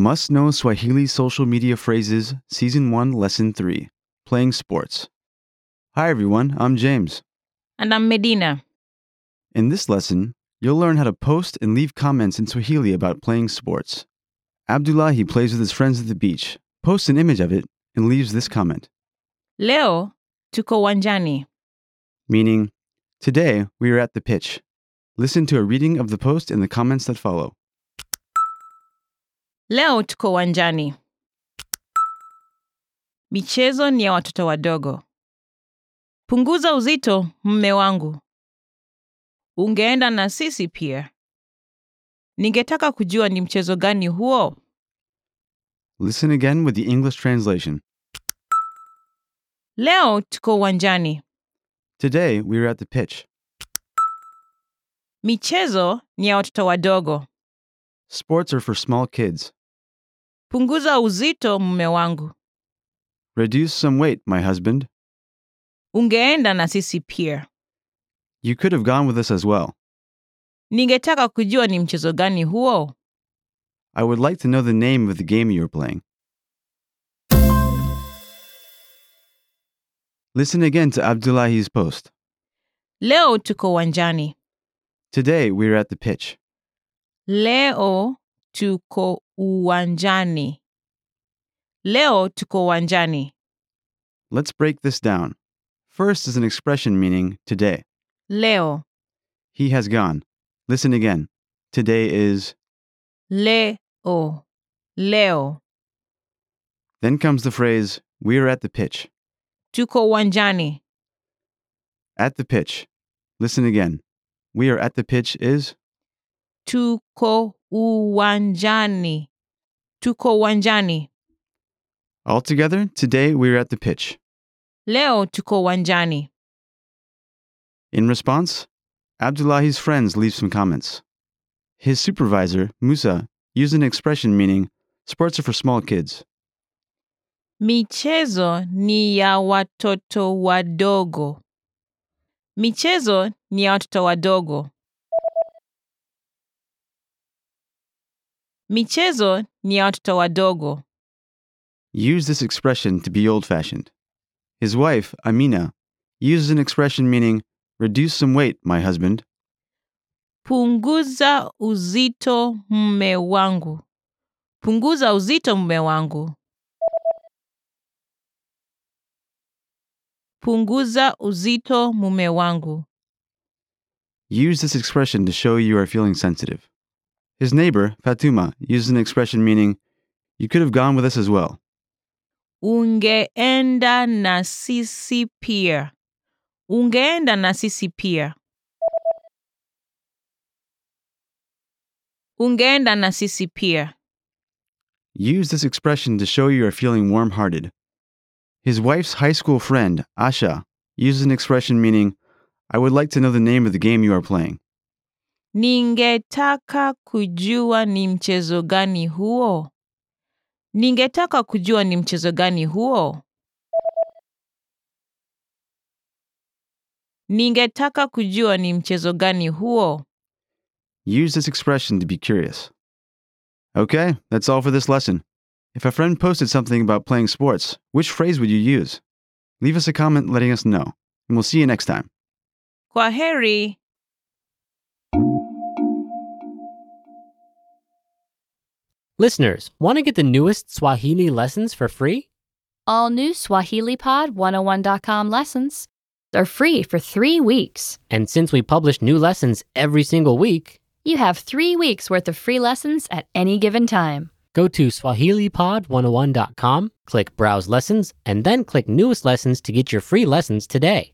Must Know Swahili Social Media Phrases, Season 1, Lesson 3 Playing Sports. Hi, everyone. I'm James. And I'm Medina. In this lesson, you'll learn how to post and leave comments in Swahili about playing sports. Abdullahi plays with his friends at the beach, posts an image of it, and leaves this comment, Leo tuko wanjani. meaning, Today we are at the pitch. Listen to a reading of the post and the comments that follow. Leo tuko uwanjani. Michezo ni ya watoto wadogo. Punguza uzito, mme wangu. Ungeenda na sisi pia. Ningetaka kujua ni mchezo gani huo. Listen again with the English translation. Leo tuko uwanjani. Today we are at the pitch. Michezo ni ya watoto wadogo. Sports are for small kids. Punguza uzito, mme wangu. Reduce some weight, my husband. Ungeenda na sisi pia. You could have gone with us as well. Ningetaka kujua ni mchezo gani huo. I would like to know the name of the game you are playing. Listen again to Abdullahi's post. Leo tuko wanjani. Today we are at the pitch. Leo tuko uwanjani. Leo tuko uwanjani. Let's break this down. First is an expression meaning today. Leo, He has gone. Listen again. Today is. leo, leo. Then comes the phrase, we are at the pitch. Tuko uwanjani. At the pitch. Listen again. We are at the pitch is. Tuko uwanjani. Tuko uwanjani. Altogether, today we are at the pitch. Leo tuko uwanjani. In response, Abdullahi's friends leave some comments. His supervisor, Musa, used an expression meaning sports are for small kids. Michezo ni ya watoto wadogo. Michezo ni ya watoto wadogo. Michezo ni ya watoto wadogo. Use this expression to be old fashioned. His wife, Amina, uses an expression meaning reduce some weight, my husband. Punguza uzito mme wangu. Punguza uzito mme wangu. Punguza uzito mume wangu. Use this expression to show you are feeling sensitive. His neighbor, Fatuma, uses an expression meaning you could have gone with us as well. Ungeenda na sisi pia. Ungeenda na sisi pia. Ungeenda na sisi pia. Use this expression to show you are feeling warm hearted. His wife's high school friend, Asha, uses an expression meaning, I would like to know the name of the game you are playing. Ningetaka kujua ni mchezo gani huo. Ningetaka kujua ni mchezo gani huo. Ningetaka kujua ni mchezo gani huo. Use this expression to be curious. Okay, that's all for this lesson. If a friend posted something about playing sports, which phrase would you use? Leave us a comment letting us know, and we'll see you next time. Kwa Listeners, want to get the newest Swahili lessons for free? All new SwahiliPod101.com lessons are free for three weeks. And since we publish new lessons every single week, You have three weeks worth of free lessons at any given time. go to SwahiliPod101.com, click Browse Lessons, and then click Newest Lessons to get your free lessons today.